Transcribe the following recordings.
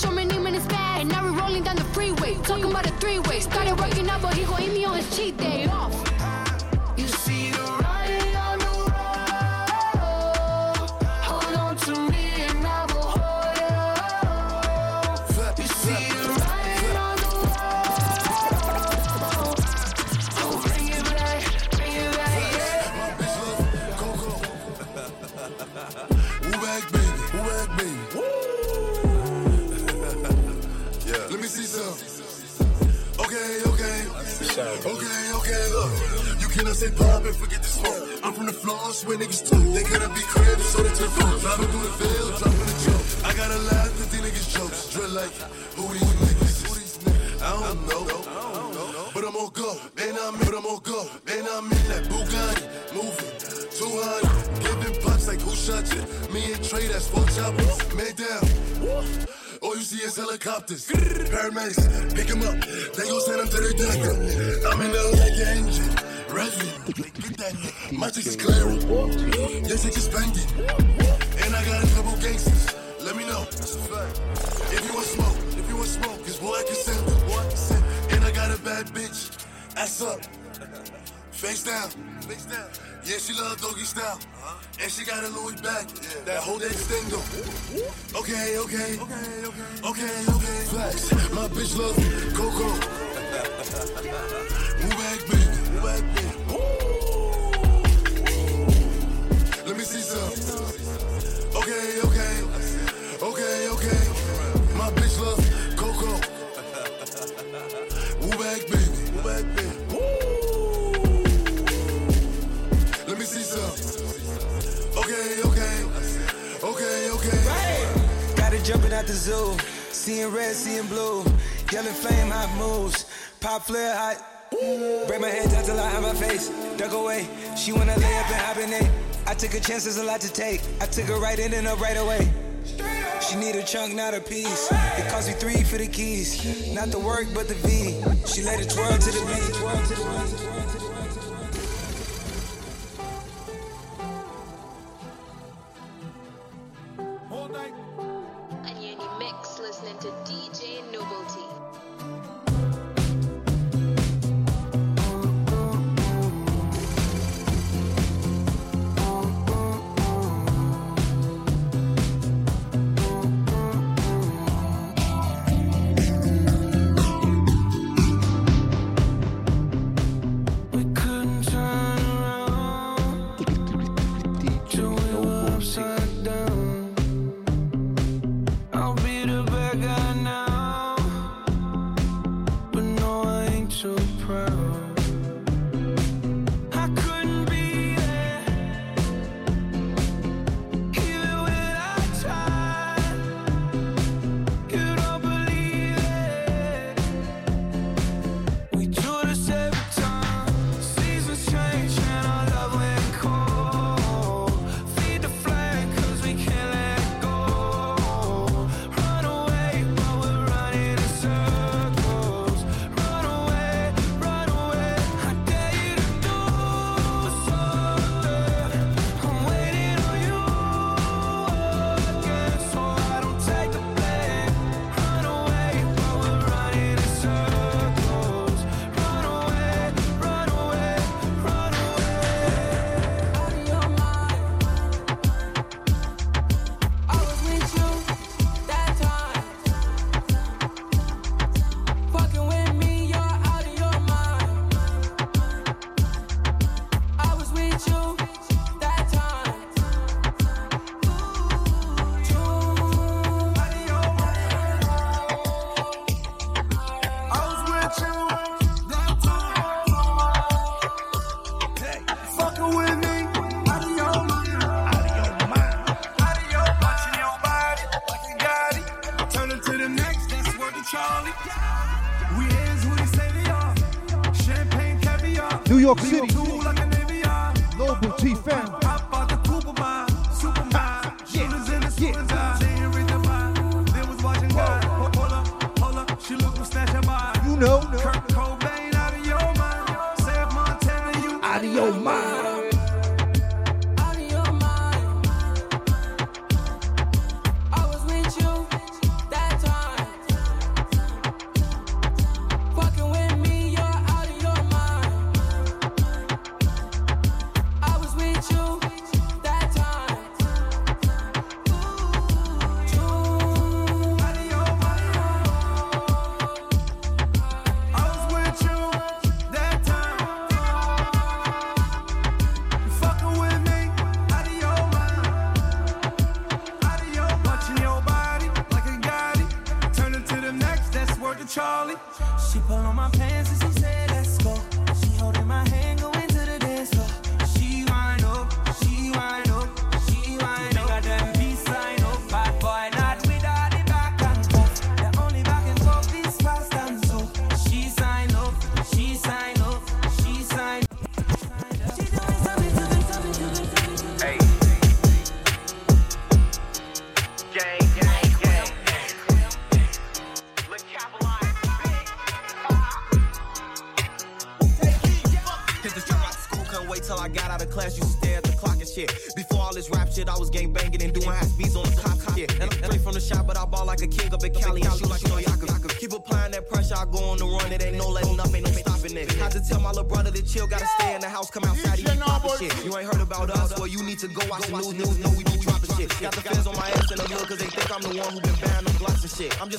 show in his bag. And now we're rolling down the freeway, talking about a three-way. Started working out, but he gon' eat me on his cheat day from where niggas talk. They gotta be cribs, so they turn phone. Driving through the field, dropping the joke. I gotta laugh at these niggas' jokes. Drill like, who these niggas? I don't know. But I'm on go, and I'm in, but I'm on go, and I'm in that Bugatti, moving 200, giving pucks like who shot you? Me and Trey, that's four choppers, man down. All you see is helicopters, paramedics, pick pick 'em up, they gon' send 'em to the doctor. I'm in the like engine, revving, get that, my chick is clearing, your chick is banging, and I got a couple gangsters. Let me know. If you want smoke, if you want smoke, cause boy I can send. And I got a bad bitch, ass up, face down, face down. Yeah, she love doggy style, and she got a Louis back, Yeah. that whole extendo. Okay, okay, okay, okay, okay, okay. Flex, my bitch love Coco. Move back, baby, baby. Let me see some. Okay, okay, okay, okay. My bitch love Coco. Woo back, baby. Woo back, baby. Let me see some. Okay, okay, okay, okay. Got it jumping out the zoo. Seeing red, seeing blue. Yelling flame, hot moves. Pop flare, hot. Break my head down till I have my face. Duck away. She wanna lay up and hibernate. I took a chance, there's a lot to take. I took her right in and up right away. She need a chunk, not a piece. It cost me three for the keys. Not the work, but the V. She let it twirl to the beat. Charlie. We is who they say they are. Champagne caviar. New York City. Cool like a Navy yard. Nobul T fam. Hop out the Cooper mine. Super mine. Shooters in the suits eye. They ain't read the vibe. They was watching God. Hold up, hold up. She look to snatch her by. You know. Kurt Cobain out of your mind. Sam Montana, you Out of your mind.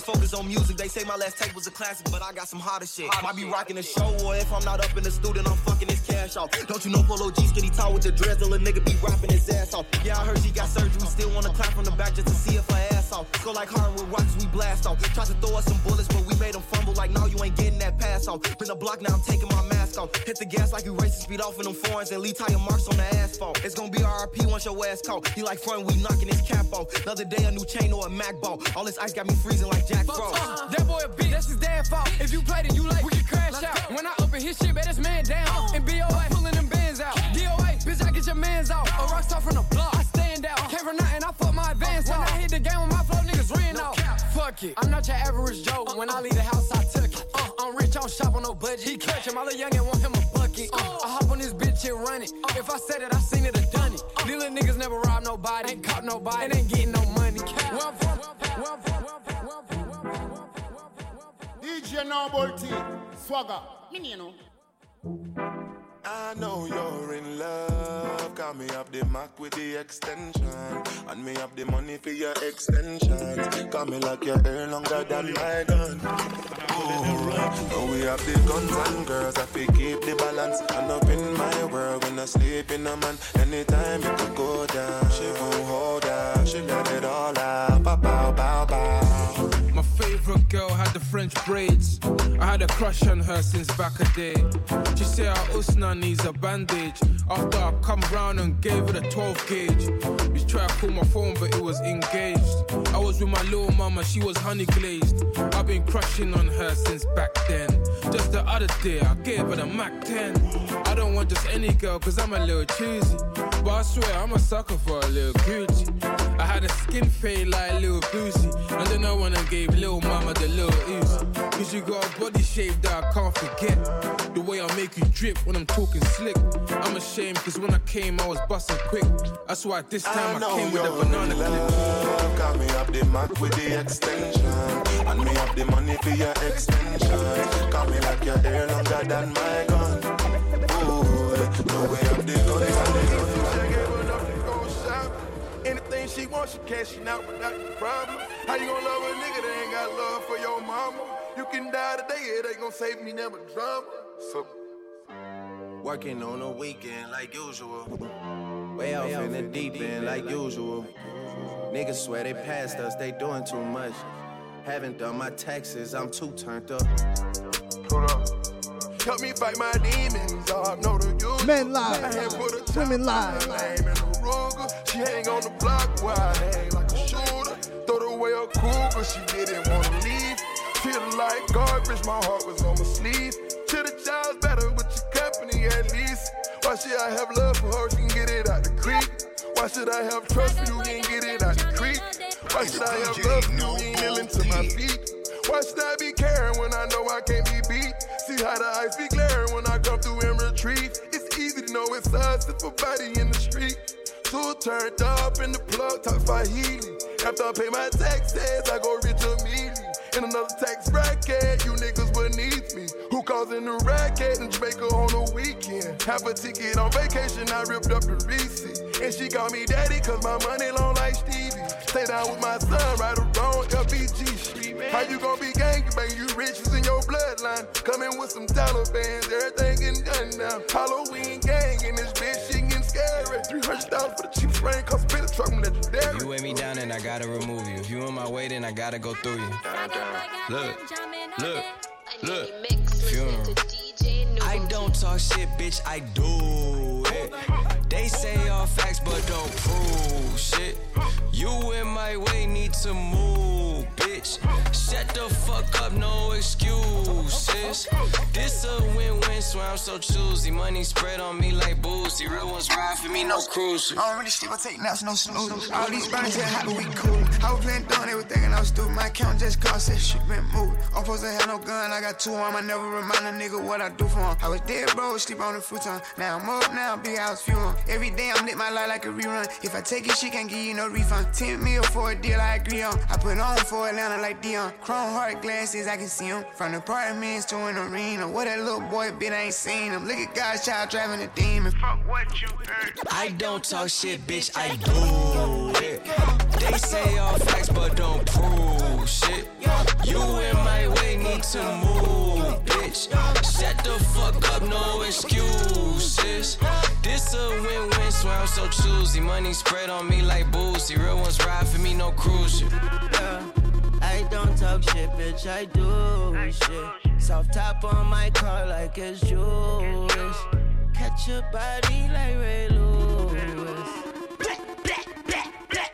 Just focused on music, they say my last tape was a classic, but I got some hotter shit. Might be rocking the show, or if I'm not up in the studio, I'm fucking this cash off. Don't you know Polo G skinny tall with the dreads, little nigga be rapping his ass off. Yeah, I heard she got surgery, still wanna clap from the back just to see if her ass off. Go like hard with rocks, we blast off. Tried to throw us some bullets, but we made them fumble like, no, you ain't getting pass off. Been a block, now I'm taking my mask off. Hit the gas like you racing speed off in them foreigns and leave tire marks on the asphalt. It's gonna be RP once your ass caught. He like front, we knocking his cap off. Another day, a new chain or a Mac ball. All this ice got me freezing like Jack Frost. Uh, that boy a bitch, that's his dad fault. If you played it, you like, we can crash out. When I open his shit, bet this man down. Oh. And BOA, pulling them bands out. DOA, bitch, I get your mans out. A rock star from the block, I stand out. Came from nothing, I fuck my advance When I hit the game with my flow, niggas ran out. Fuck it, I'm not your average Joe. When I leave the house, I took it. Uh, I'm rich, I don't shop on no budget. He clutch him, my little youngin' want him a bucket. Uh, I hop on this bitch and run it. If I said it, I seen it, I done it. These little niggas never rob nobody, ain't caught nobody, and ain't getting no money. DJ Nobul T, Swagger. Know. I know you're in love. Got me up the Mac with the extension. And me up the money for your extensions. Got me like your hair longer than my gun. Oh, we have the guns and girls. I feel keep the balance. And up in my world when I sleep in a man. Anytime you could go down, she gon' hold down. She let it all out. Bow, bow, bow. Girl had the French braids. I had a crush on her since back a day. She said our Usna needs a bandage. After I come round and gave her the 12 gauge. We tried to call my phone, but it was engaged. I was with my little mama, she was honey glazed. I've been crushing on her since back then. Just the other day, I gave her the Mac 10. I don't want just any girl, cause I'm a little choosy. But I swear, I'm a sucker for a little Gucci. I had a skin fade like Lil Boosie. And then I wanna gave Lil Mama the little ooze. Cause you got a body shape that I can't forget. The way I make you drip when I'm talking slick. I'm ashamed cause when I came, I was busting quick. That's why this time I, know came with a banana clip. Got me up the Mac with the extension. And me up the money for your extension. Got me like your hair longer than my gun. Ooh, now we have the guns and the Anything she wants, she cashing out without the problem. How you gonna love a nigga that ain't got love for your mama? You can die today, it ain't gonna save me never drama. So Working on a weekend like usual. Way off in the deep end like usual. Niggas swear they passed us, they doing too much. Haven't done my taxes, I'm too turned up. Help me fight my demons, I know the you. Men live, I had put a women live. On her name in a Ruger. She hang on the block while I hang like a shooter. Throw away a cougar, she didn't wanna leave. Feel like garbage, my heart was on my sleeve. To the child's better with your company at least. Why should I have love for her? She can get it out the creek. Why should I have trust for you? You can get it out the creek. Why should I have love for you? Ain't kneeling to my feet. Why should I be caring when I know I can't be beat? See how the ice be glaring when I come through and retreat. It's easy to know it's us if a body in the street. Two turned up in the plug, talk Swahili. After I pay my taxes, I go rich immediately. In another tax bracket, you niggas beneath me. Who causing the racket in Jamaica on the weekend? Have a ticket on vacation, I ripped up the receipt. And she called me daddy, cause my money long like Stevie. Stay down with my son, right around LBG Street. How you gon' be gang bang? You rich, it's in your bloodline. Coming with some Taliban's, everything getting done now. Halloween gang in this bitch, she getting scary. 300 dollars for the cheap frame, cost a bit truck, I'm legendary. You weigh me down and I gotta remove you. If you in my way, then I gotta go through you. Look, look, look. Funeral. I don't talk shit, bitch. I do it. They say all facts, but don't prove shit. You in my way, need to move, bitch. Shut the fuck up, no excuses. This a win-win, so I'm so choosy. Money spread on me like boozy. Real ones ride for me, no cruise. I don't really sleep, I take naps, no snooze. All these bodies here happy, we cool. I was playing doing everything and I was stupid. My account just cost that shit been moved. I'm supposed to have no gun, I got two on. I never remind a nigga what I do for him. I was dead, bro, sleep on the futon. Now I'm up, now big house fuel. Every day I'm lit my life like a rerun. If I take it, she can't give you no refund. 10 mil for a deal I agree on. I put on for Atlanta like Dion. Chrome heart glasses, I can see him. From the apartments to an arena. What that little boy bit, I ain't seen him. Look at God's child driving a demon. Fuck what you heard. I don't talk shit, bitch. I do it. They say all facts, but don't prove shit. You in my way, need to move, bitch. Shut the fuck up, no excuses. This a win-win, so I'm so choosy. Money spread on me like boozy. Real ones ride for me, no cruise. Yeah, I don't talk shit, bitch. I do shit. Soft top on my car like it's Jewish. Catch your body like Ray Lewis.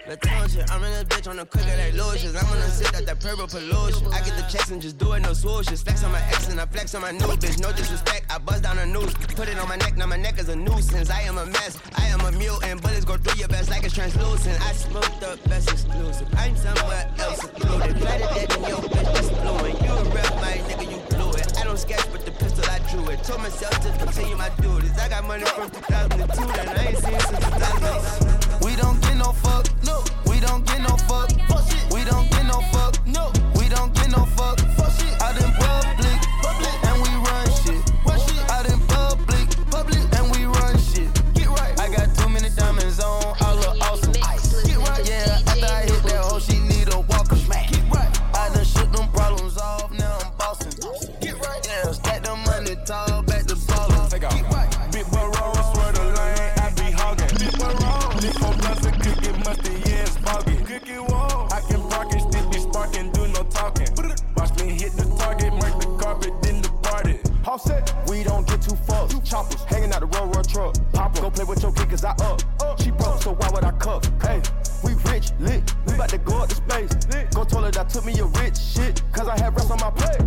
I'm in this bitch on the quicker like lotions. I'm gonna sit at that purple pollution. I get the checks and just do it, no swooshes. Flex on my ex and I flex on my new bitch. No disrespect, I buzz down a noose. Put it on my neck, now my neck is a nuisance. I am a mess, I am a mutant. Bullets go through your vest like it's translucent. I smoke the best exclusive. I'm somewhere else secluded. Of dead in your bitch, just fluent. You a rep, my nigga, you blew it. I don't sketch, but the pistol I drew it. Told myself to continue my duties. I got money from 2002 that I ain't seen since 2000. We don't get no fuck. No. We don't get no fuck. We don't I up. She broke, so why would I cuff? Hey, we rich, lit. We about to go up to space. Go told her that took me a rich shit, cause I had rest on my plate.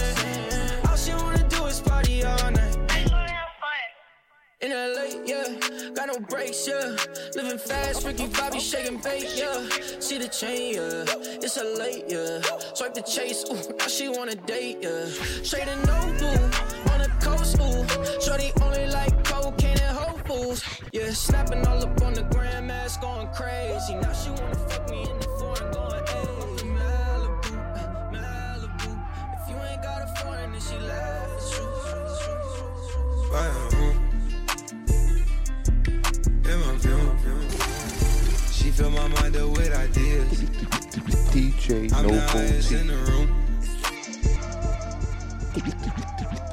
In LA, yeah, got no brakes, yeah. Living fast, Ricky Bobby shaking bait, yeah. See the chain, yeah. It's a late, yeah. Swipe the chase, ooh, now she wanna date, yeah. Straight and no blue, on the coast, ooh. Shorty only like cocaine and Whole Foods, yeah. Snapping all up on the grandmas, going crazy. Now she wanna fuck me in the foreign, going, hey, Malibu, Malibu. If you ain't got a foreign, then she laugh at you. in my film. She fill my mind up with ideas. DJ I'm the Nobul T. in the room.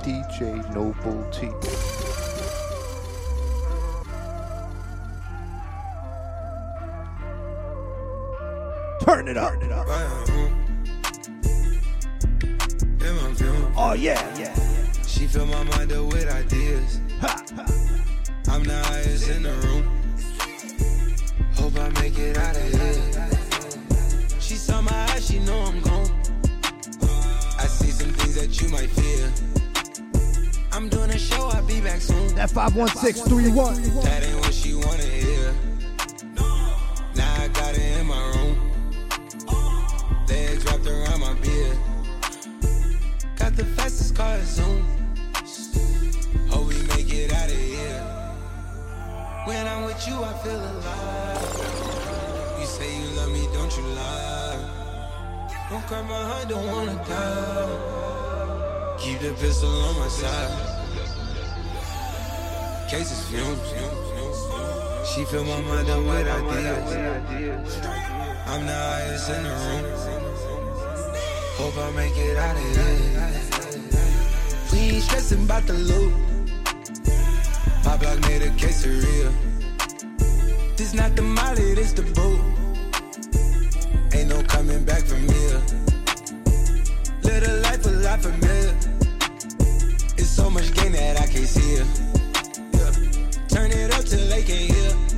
DJ Nobul T. Turn it up. In my film. Oh yeah, yeah. She fill my mind up with ideas. I'm the highest in the room. Hope I make it out of here. She saw my eyes, she know I'm gone. I see some things that you might fear. I'm doing a show, I'll be back soon. That 51631. That ain't what she wanna hear. Now I got it in my room. Legs wrapped around my beard. Got the fastest car Zoom. Hope we make it out of here. When I'm with you, I feel alive. Say you love me, don't you lie? Don't cry my heart, don't wanna die. Keep the pistol on my side. Cases fumes. She fill my mind up with ideas. I'm the highest in the room. Hope I make it out of here. We ain't stressing about the loot. My block made a quesadilla. This not the molly, this the boot. Ain't no coming back from here. Live a life a lot familiar. It's so much gain that I can't see it. Yeah. Turn it up till they can't hear.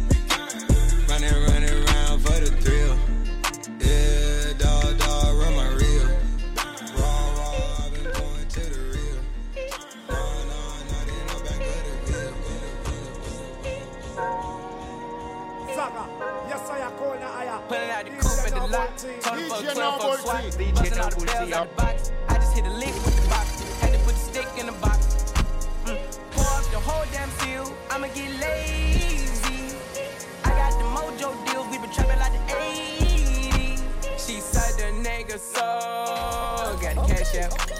Told him fuck 12 fuck swat. DJ Busting all the bells out the box. I just hit a lick with the box. Had to put the stick in the box. Mm. Pour up the whole damn seal. I'ma get lazy. I got the mojo deals. We been trapping like the 80s. She said the nigga so. Got the cash out. Told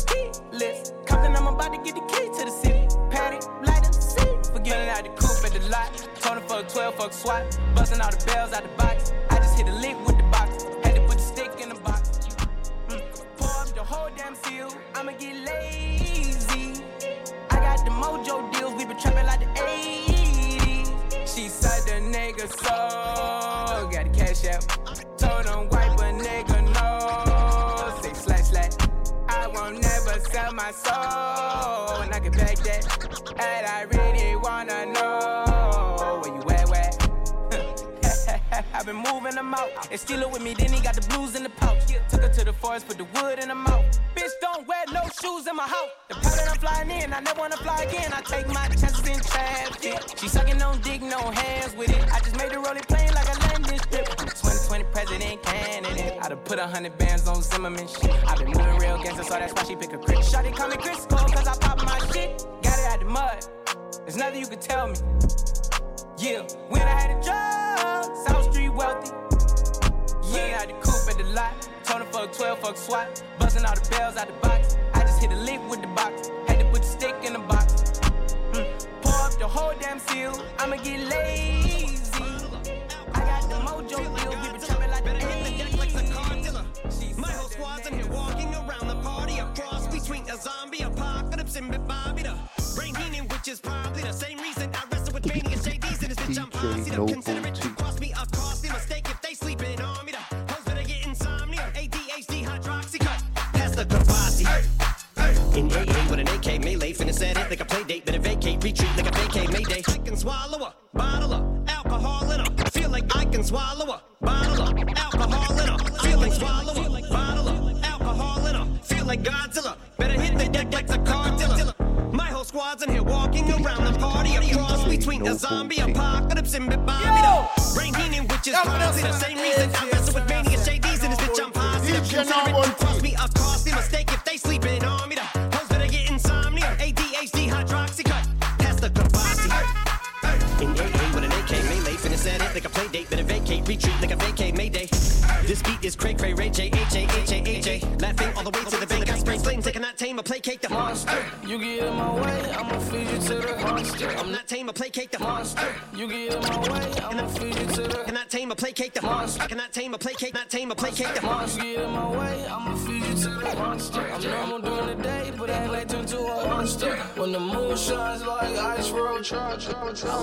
is keyless. Compton, I'm about to get the key to the city. Patty, light up seat. Forgetting out the coupe at the lot. Told him fuck 12, fuck SWAT. Busting all the bells out the box. I just hit a lick with the box. Had to put the stick in the box. Mm. Pour up the whole damn seal. I'ma get lazy. I got the mojo deals. We been trapping like the 80s. She said the nigga so. Got the cash out. Told him wipe sell my soul. And I can back that. And I really wanna know where you at, where? I've been moving them out. And steal it with me, then he got the blues in the pouch. Took her to the forest, put the wood in the mouth. Bitch, don't wear no shoes in my house. The pilot I'm flying in, I never wanna fly again. I take my chances in traffic. She sucking on dick, no hands with it. I just made the rolling plain like a landing strip. 2020 Put a hundred bands on Zimmerman shit. I been moving real gangster, so that's why she pick a crit. Shawty call me Crisco, cause I pop my shit. Got it out the mud. There's nothing you can tell me. Yeah, when I had a job, South Street wealthy. Yeah, had the coupe at the lot. Him fuck 12, fuck SWAT. Buzzing all the bells out the box. I just hit a lick with the box. Had to put the stick in the box. Mm. Pour up the whole damn seal. I'ma get lazy. I got the mojo apocalypse and Bobby the brain Heenan, which is probably the same reason I wrestle with mania shades in this bitch. I'm posse. Noble Consider it to cost me a costly mistake if they sleeping on me. The hoes better get insomnia. ADHD, hydroxy cut. Pass the Kavasi. In AA with an AK melee, finna at it like a play date, better vacate, retreat like a vacate mayday. I can swallow a bottle of alcohol in her. Feel like I can swallow a bottle of alcohol in her. Feel like swallow a bottle of alcohol in her. Feel like Godzilla. Better hit the around the party. A cross between a zombie apocalypse and Bobby the brain Heenan, which is probably the same reason I wrestle with mania shades in this bitch. I'm posse. Consider it to cost me a costly mistake if they sleeping on me. The hoes better get insomnia. ADHD, hydroxy cut. Pass the Kavasi. In AA with an AK melee, finna at it like a play date, better vacate, retreat like a vacate mayday. This beat is cray cray, Ray J, H A H A H A. Laughing all the way to the bank. I spray flames, they cannot tame or placate the monster. You get in my way, I'ma feed you to the monster. I'm not tame or placate the monster. You get in my way, I'ma feed you to the Cannot tame or placate the monster. I cannot tame or placate, not tame or placate the monster. You get in my way, I'ma feed you to the monster. I'm normal during the day, but at night turn to a monster. When the moon shines like ice road I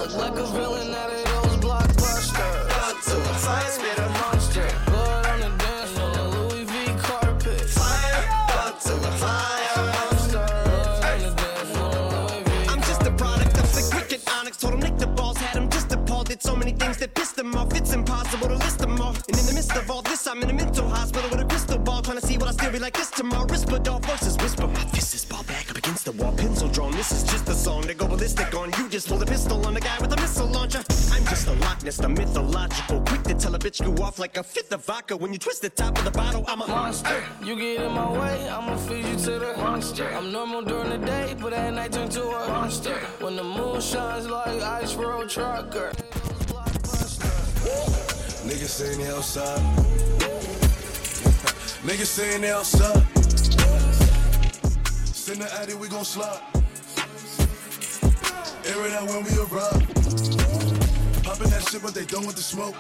look like a villain out of those blockbusters. Up to the fire, spit a monster. Blood on the dance floor, Louis V carpet. Fire, up to the fire, Did so many things that pissed them off. It's impossible to list them all. And in the midst of all this, I'm in a mental hospital with a crystal ball. Trying to see what I still be like this tomorrow. Risperdal voices whisper. My fist is ball back up against the wall. Pencil drawn. This is just a song to go ballistic on. You just pulled a pistol on the guy with a missile launcher. I'm just a Loch Ness, the mythological. Quick to tell a bitch you off like a fifth of vodka. When you twist the top of the bottle, I'm a monster. You get in my way, I'ma feed you to the monster. I'm normal during the day, but at night turn to a monster. When the moon shines like ice road trucker. Niggas saying they outside. Niggas saying they outside. Send the addy, we gon' slide. Air it out when we arrive. Poppin' that shit, but they done with the smoke.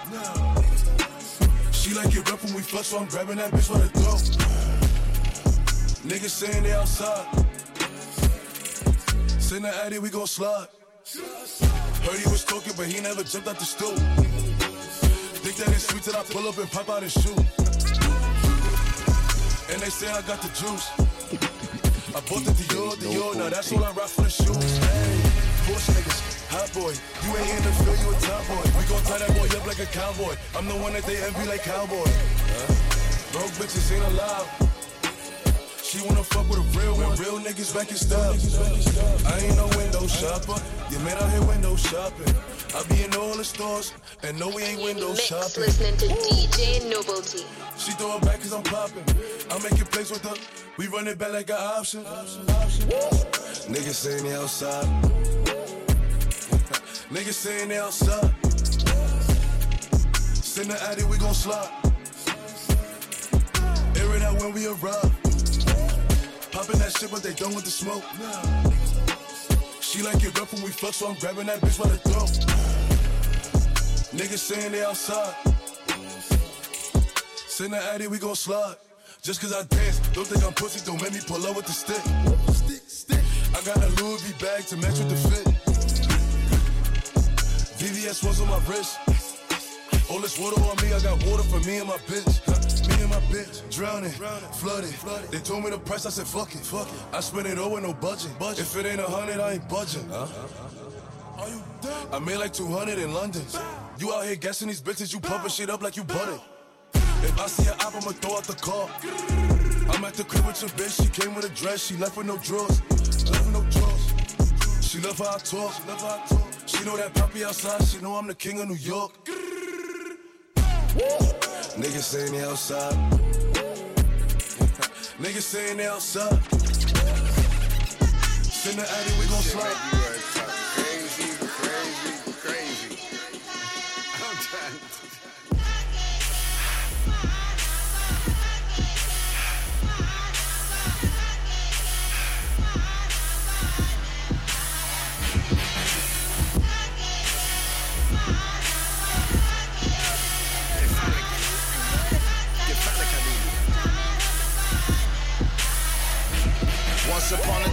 She like it rough when we fuck, so I'm grabbing that bitch by the throat. Niggas saying they outside. Send the addy, we gon' slide. Heard he was talking, but he never jumped out the stool. That it's sweet till I pull up and pop out his shoe. And they say I got the juice. I bought the Dior, Dior, now that's all I rock for the shoes. Hey, Porsche niggas, hot boy. You ain't in the field, you a top boy. We gon' tie that boy up like a cowboy. I'm the one that they envy like cowboy. Huh? Broke bitches ain't allowed. She wanna fuck with a real one. Real niggas back in style. I ain't no window shopper. You man out here window shopping. I be in all the stores and no we ain't window Mix shopping. listening to DJ Nobul T. She throw it back cause I'm popping. I'm making plays with her. We run it back like an option. Niggas saying they outside. Niggas saying they outside. Send the addy, we gon' slide. Air it out when we arrive. Popping that shit, but they done with the smoke. She like it rough when we fuck, so I'm grabbing that bitch by the throat. Niggas saying they outside. Send the addy, we gon' slide. Just cause I dance, don't think I'm pussy, don't make me pull up with the stick. Stick, stick. I got a Louis V bag to match with the fit. VVS was on my wrist. All this water on me, I got water for me and my bitch. Bitch, drowning, flooded. They told me the price, I said fuck it. Fuck it. I spent it all with no budget. budget. If it ain't a hundred, I ain't budging. Uh-huh. Are you? I made like 200 in London. You out here guessing these bitches, you pumping shit up like you butter. If I see her up, I'ma throw out the car. I'm at the crib with your bitch, she came with a dress, she left with no drawers. Left with no drawers. She love how I talk. She love how I talk. She know that poppy outside, she know I'm the king of New York. Niggas saying they outside. Niggas saying they outside. Send the addy, we gon' slide.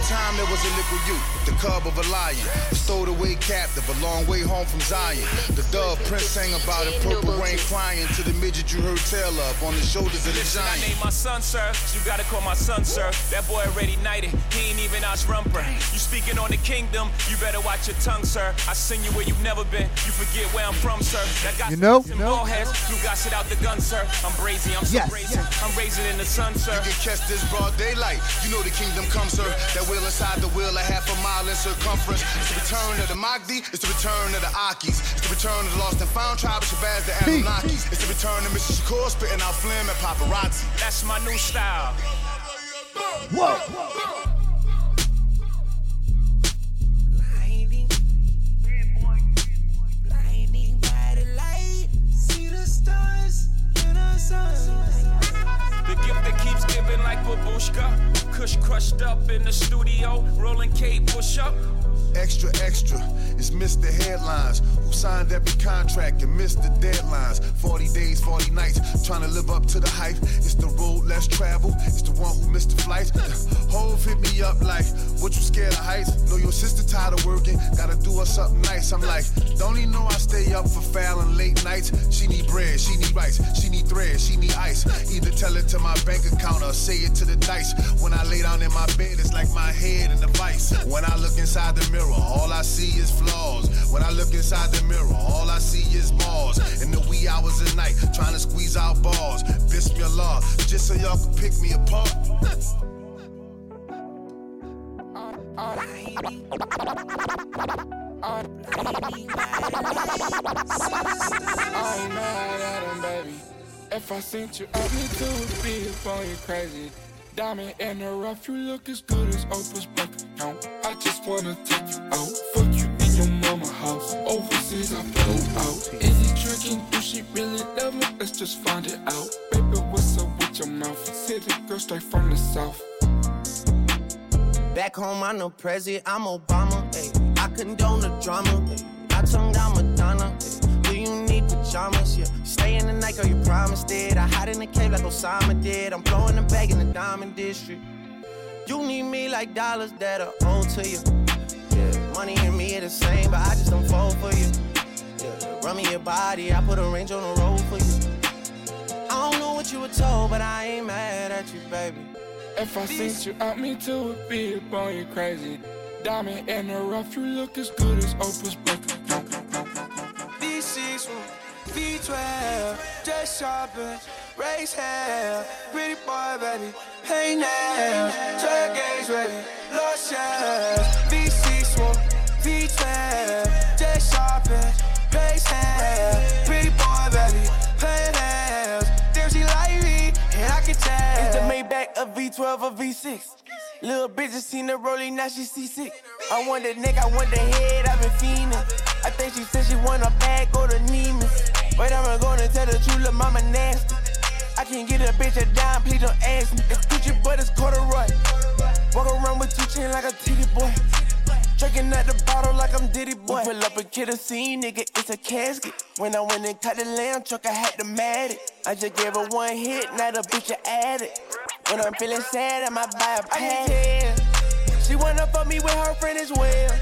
Time, there was a liquid youth, the cub of a lion, stowed away captive, a long way home from Zion. The dove prince sang about it, purple rain crying to the midget you heard tell of on the shoulders of the Listen, I named my son, sir. You gotta call my son, sir. That boy already knighted. He ain't even our rumper. You speaking on the kingdom, you better watch your tongue, sir. I send you where you've never been. You forget where I'm from, sir. That got You know? some ball heads. You got shit out the gun, sir. I'm brazy, I'm so Yes, brazen. I'm raising in the sun, sir. You can catch this broad daylight. You know the kingdom comes, sir. That wheel inside the wheel, a half a mile in circumference. It's the return of the Mahdi. It's the return of the Akis. It's the return of the lost and found tribe of Shabazz, the Anunnakis. It's the return of Mr. Shakur spitting out phlegm and paparazzi. That's my new style. Whoa. Blinding by the light, see the stars in the sun. Gift that keeps giving like babushka. Kush crushed up in the studio. Rolling K push up. Extra, extra. It's Mr. Headlines who signed every contract and missed the deadlines. 40 days, 40 nights, trying to live up to the hype. It's the road less traveled. It's the one who missed the flights. Hove hit me up like, what you scared of heights? Know your sister tired of working, gotta do her something nice. I'm like, don't even know I stay up for Fallon late nights. She need bread, she need rice, she need thread, she need ice. Either tell it to my bank account or say it to the dice. When I lay down in my bed, it's like my head in the vice. When I look inside the mirror, all I see is flaws. When I look inside the mirror, all I see is balls. In the wee hours of night, trying to squeeze out balls. Bismillah, just so y'all can pick me apart. I ain't mad at baby. If I sent you up, me too would be upon you crazy. Diamond in the rough, you look as good as Oprah's bank account. Just wanna take you out, fuck you in your mama house. Overseas, I pull out. Is he drinking? Do she really love me? Let's just find it out. Baby, what's up with your mouth? City girl straight from the south. Back home, I'm no president, I'm Obama. Ay. I condone the drama. Ay. I tongue down Madonna. Ay. Do you need pajamas? Yeah. Stay in the night, girl, you promised it. I hide in the cave like Osama did. I'm blowing the bag in the diamond district. You need me like dollars that are owed to you. Yeah. Money and me are the same, but I just don't fall for you. Yeah. Run me your body, I put a range on the road for you. I don't know what you were told, but I ain't mad at you, baby. If I sent you out, me too would be upon you crazy. Diamond in the rough, you look as good as Oprah's. D6 V12, just shopping, race hair, pretty boy, baby, hey now, drug gauge ready, lost shares, V6 V12, just shopping, race hair, pretty boy, baby, hey now, damn she like me, and I can tell. It's the Maybach, a V12 or V6? Little bitch just seen the rolling, now she seasick. I want the neck, I want the head, I've been fiending. I think she said she want a bag, go to Neiman's. But I'm gonna tell the truth, look, mama nasty. I can't get a bitch a dime, please don't ask me. It's Gucci, but it's corduroy. Walk around with two chain like a titty boy. Drinking at the bottle like I'm Diddy boy. We pull up and kill the scene, nigga, it's a casket. When I went and cut the lamb truck, I had to mat it. I just gave her one hit, now the bitch a addict. When I'm feeling sad, I might buy a pad. She wanna fuck me with her friend as well.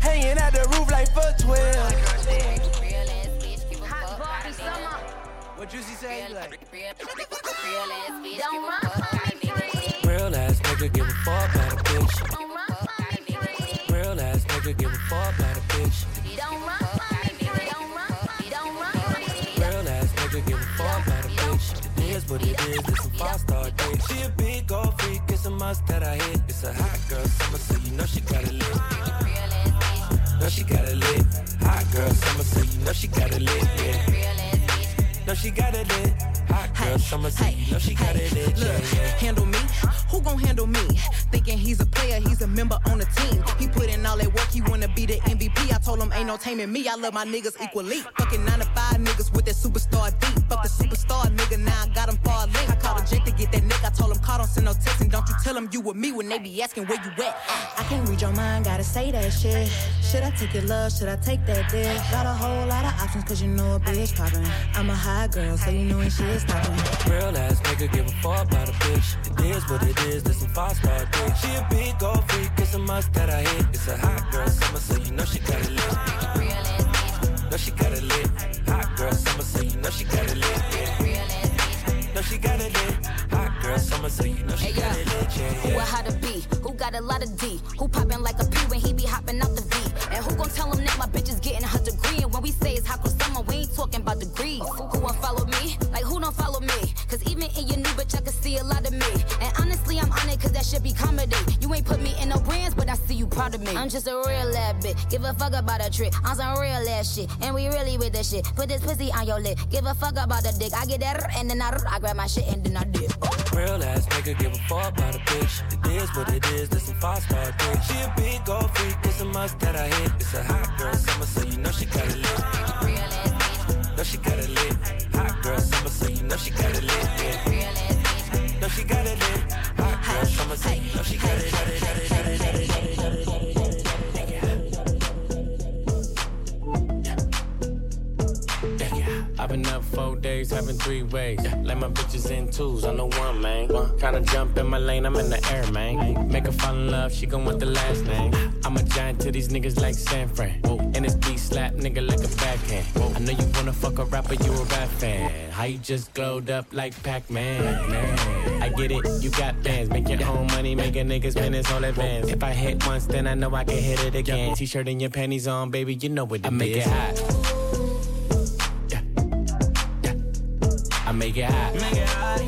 Hanging out the roof like fuck 12. What Juicy say? He like, Real ass nigga give a fuck about a bitch. Don't run for me, Real ass nigga give a fuck about a bitch. You don't run, I'm being real ass nigga give a fuck about a bitch. It is what it is, it's some five star dick. She a big gold freak, it's a must that I hit. It's a hot girl summer, so you know she got it lit. Know she got it lit. Hot girl summer, so you know she got it lit. Yeah. No, she got it lit. Hot girl summer, so you know she got it lit. Look, yeah. handle me? Who gon' handle me? Thinking he's a player, he's a member on the team. He put in all that work, he wanna be the MVP. I told him ain't no taming me. I love my niggas equally. Fucking nine to five niggas with that superstar deep. Fuck the superstar nigga, now I got him far link. I called a Jake to get that nigga. I told him call, don't send no text, and don't you tell him you with me when they be asking where you at. I can't read your mind, gotta say that shit. Should I take your love? Should I take that dick? Got a whole lot of options, cause you know a bitch poppin'. I'm a high girl, so you know when shit stoppin'. Real ass nigga give a fuck about a bitch. It is what it is, this some five star dick. She a big gold freak, it's a must that I hit. It's a hot girl summer, so you know she got it lit. Know she got it lit. Hot girl summer, so you know she got it lit. Yeah. Know she got it lit. Hot girl summer, so you know she Hey, got yeah. it lit. Yeah, Who a yeah. how to be? Who got a lot of D? Who poppin' like a P when he be hopping out the V? And who gon' tell him that my bitch is getting her degree? And when we say it's hot girl summer, we ain't talking about degrees. Who won't follow me? Like who don't follow me? Cause even in your new bitch, I can see a lot of me. And honestly, I'm on it cause that should be comedy. You ain't put me in no brands, but I see you proud of me. I'm just a real ass bitch. Give a fuck about a trick. I'm some real ass shit. And we really with the shit. Put this pussy on your lip. Give a fuck about the dick. I get that and then I, I grab my shit and then I dip. Real ass nigga give a fuck about a bitch. It is what it is, this some five star dick. She a big gold freak, it's a must that I hit lit. It's a hot girl summer, so you know she got it lit. Know she got it lit. Hot girl summer, so you know she got it lit. Yeah. Know she got it lit. Hot girl summer, so you know she got it, got got it. I've been up four days, having three ways. Like my bitches in twos, I know one, man. Tryna jump in my lane, I'm in the air, man. Make her fall in love, she gon' want the last name. I'm a giant to these niggas like San Fran. And this beat slap nigga like a backhand. I know you wanna fuck a rapper, you a rap fan. How you just glowed up like Pac-Man. I get it, you got bands. Make your own money, make a nigga spend his whole advance. If I hit once, then I know I can hit it again. T-shirt and your panties on, baby, you know what it I make it hot. Make it hot. Make it hot.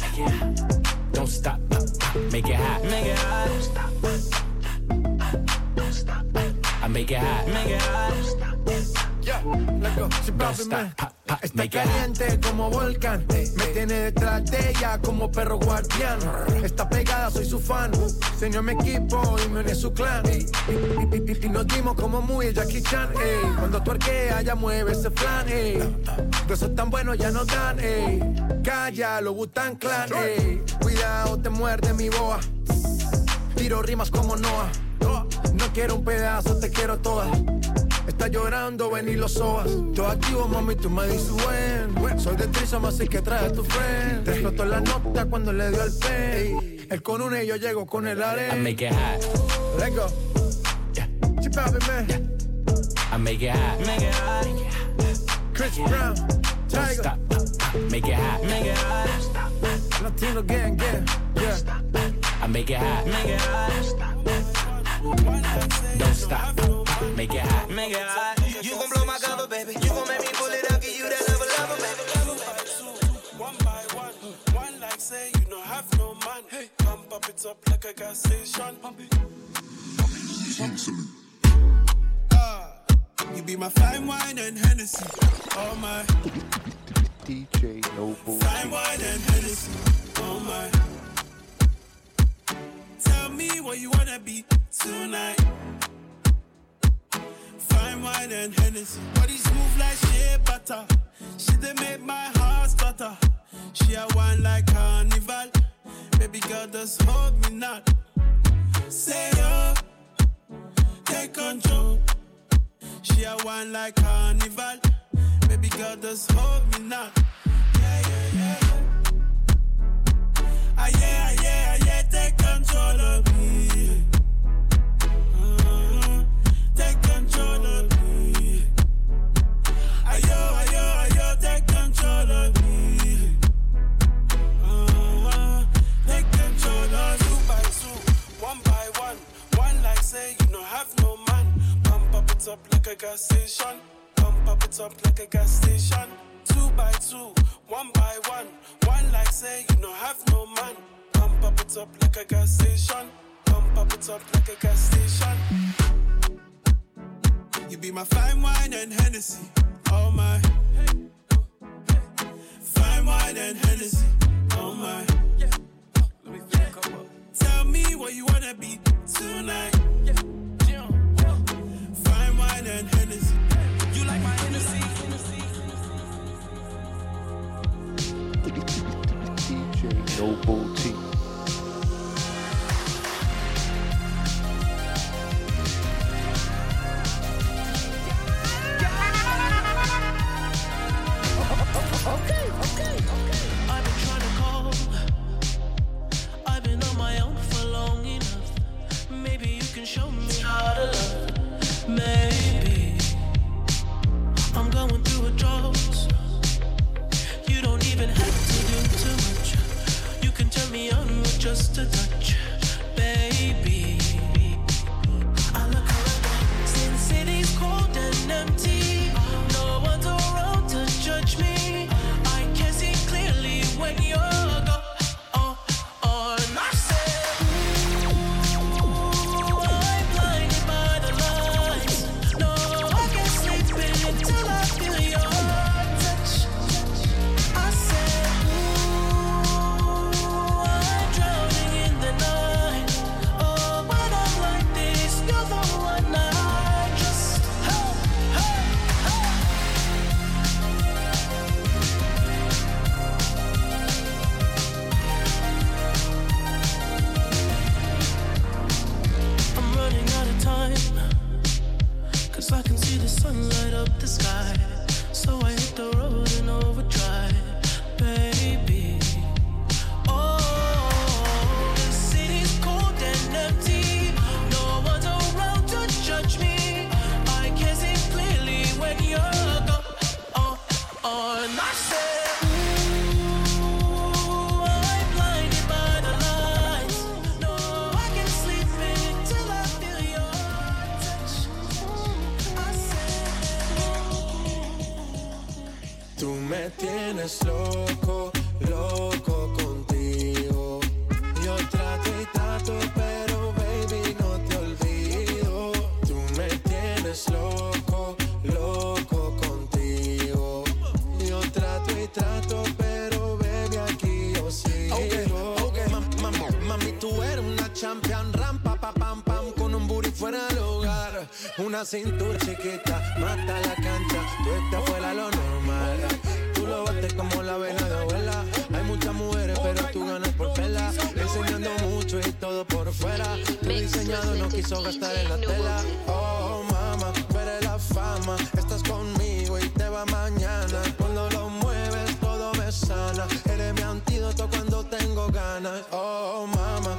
Make it hot. Don't stop. Make it hot. Make it hot. Don't stop. Don't stop. I make it hot. Make it hot. Pop, está caliente como volcán. Me tiene detrás de ella como perro guardián. Está pegada, soy su fan. Se unió a mi equipo y me uní a su clan. Y, nos dimos como muy Jackie Chan. ey. Cuando tuerquea, ya mueve ese flan. ey. De esos tan buenos ya no dan. ey. Calla, lo Butan Clan. ey. Cuidado, te muerde mi boa. Tiro rimas como Noah. No quiero un pedazo, te quiero toda. Está llorando, ven y lo sobas. Yo activo, mami, tú me dices buen. Soy de Trisom, así que trae a tu friend. Te explotó la nota cuando le dio el pen. Él con una y yo llego con el I arena. make it hot. Let's go. Chip out, man. I make it hot. Make it hot. Chris Brown. Don't Tiger. stop. Make it hot. Make it hot. Latino gang, gang. Yeah. I make it hot. Make it hot. Don't stop. Make it hot. Make it hot. You gon' blow my cover, baby. You gon' make me pull it out, give you that level level, baby. One by one, one like say you don't have no man. Hey, pump up it up like a gas station. Pump it. Ah, you be my fine wine and Hennessy. Oh my, DJ Nobul. fine wine and Hennessy. Oh my. What you wanna be tonight. Fine wine and Hennessy. Body smooth like shea butter. She they make my heart stutter. She a wine like carnival. Baby girl, just hold me not. Say yo, take control. She a wine like carnival. Baby girl, just hold me not. Yeah, yeah, yeah. Ah, yeah, ah, yeah, ah, control of me. Uh-huh. Take control of me. Take control of me. Uh-huh. Take control of two by two, one by one. One like say you have no man. Pump up it up like a gas station. Pump up it up like a gas station. Two by two, one by one. One like say you don't have no man pump it up like a gas station. Come pump it up like a gas station. You be my fine wine and Hennessy, oh my. Fine wine and Hennessy. Una cintura chiquita, mata la cancha. Tú estás fuera lo normal. Tú lo bates como la vena de abuela. Hay muchas mujeres, pero tú ganas por pela. Enseñando mucho y todo por fuera. Tu diseñado no quiso gastar en la tela. Oh, mama, veré la fama. Estás conmigo y te va mañana. Cuando lo mueves, todo me sana. Eres mi antídoto cuando tengo ganas. Oh, mama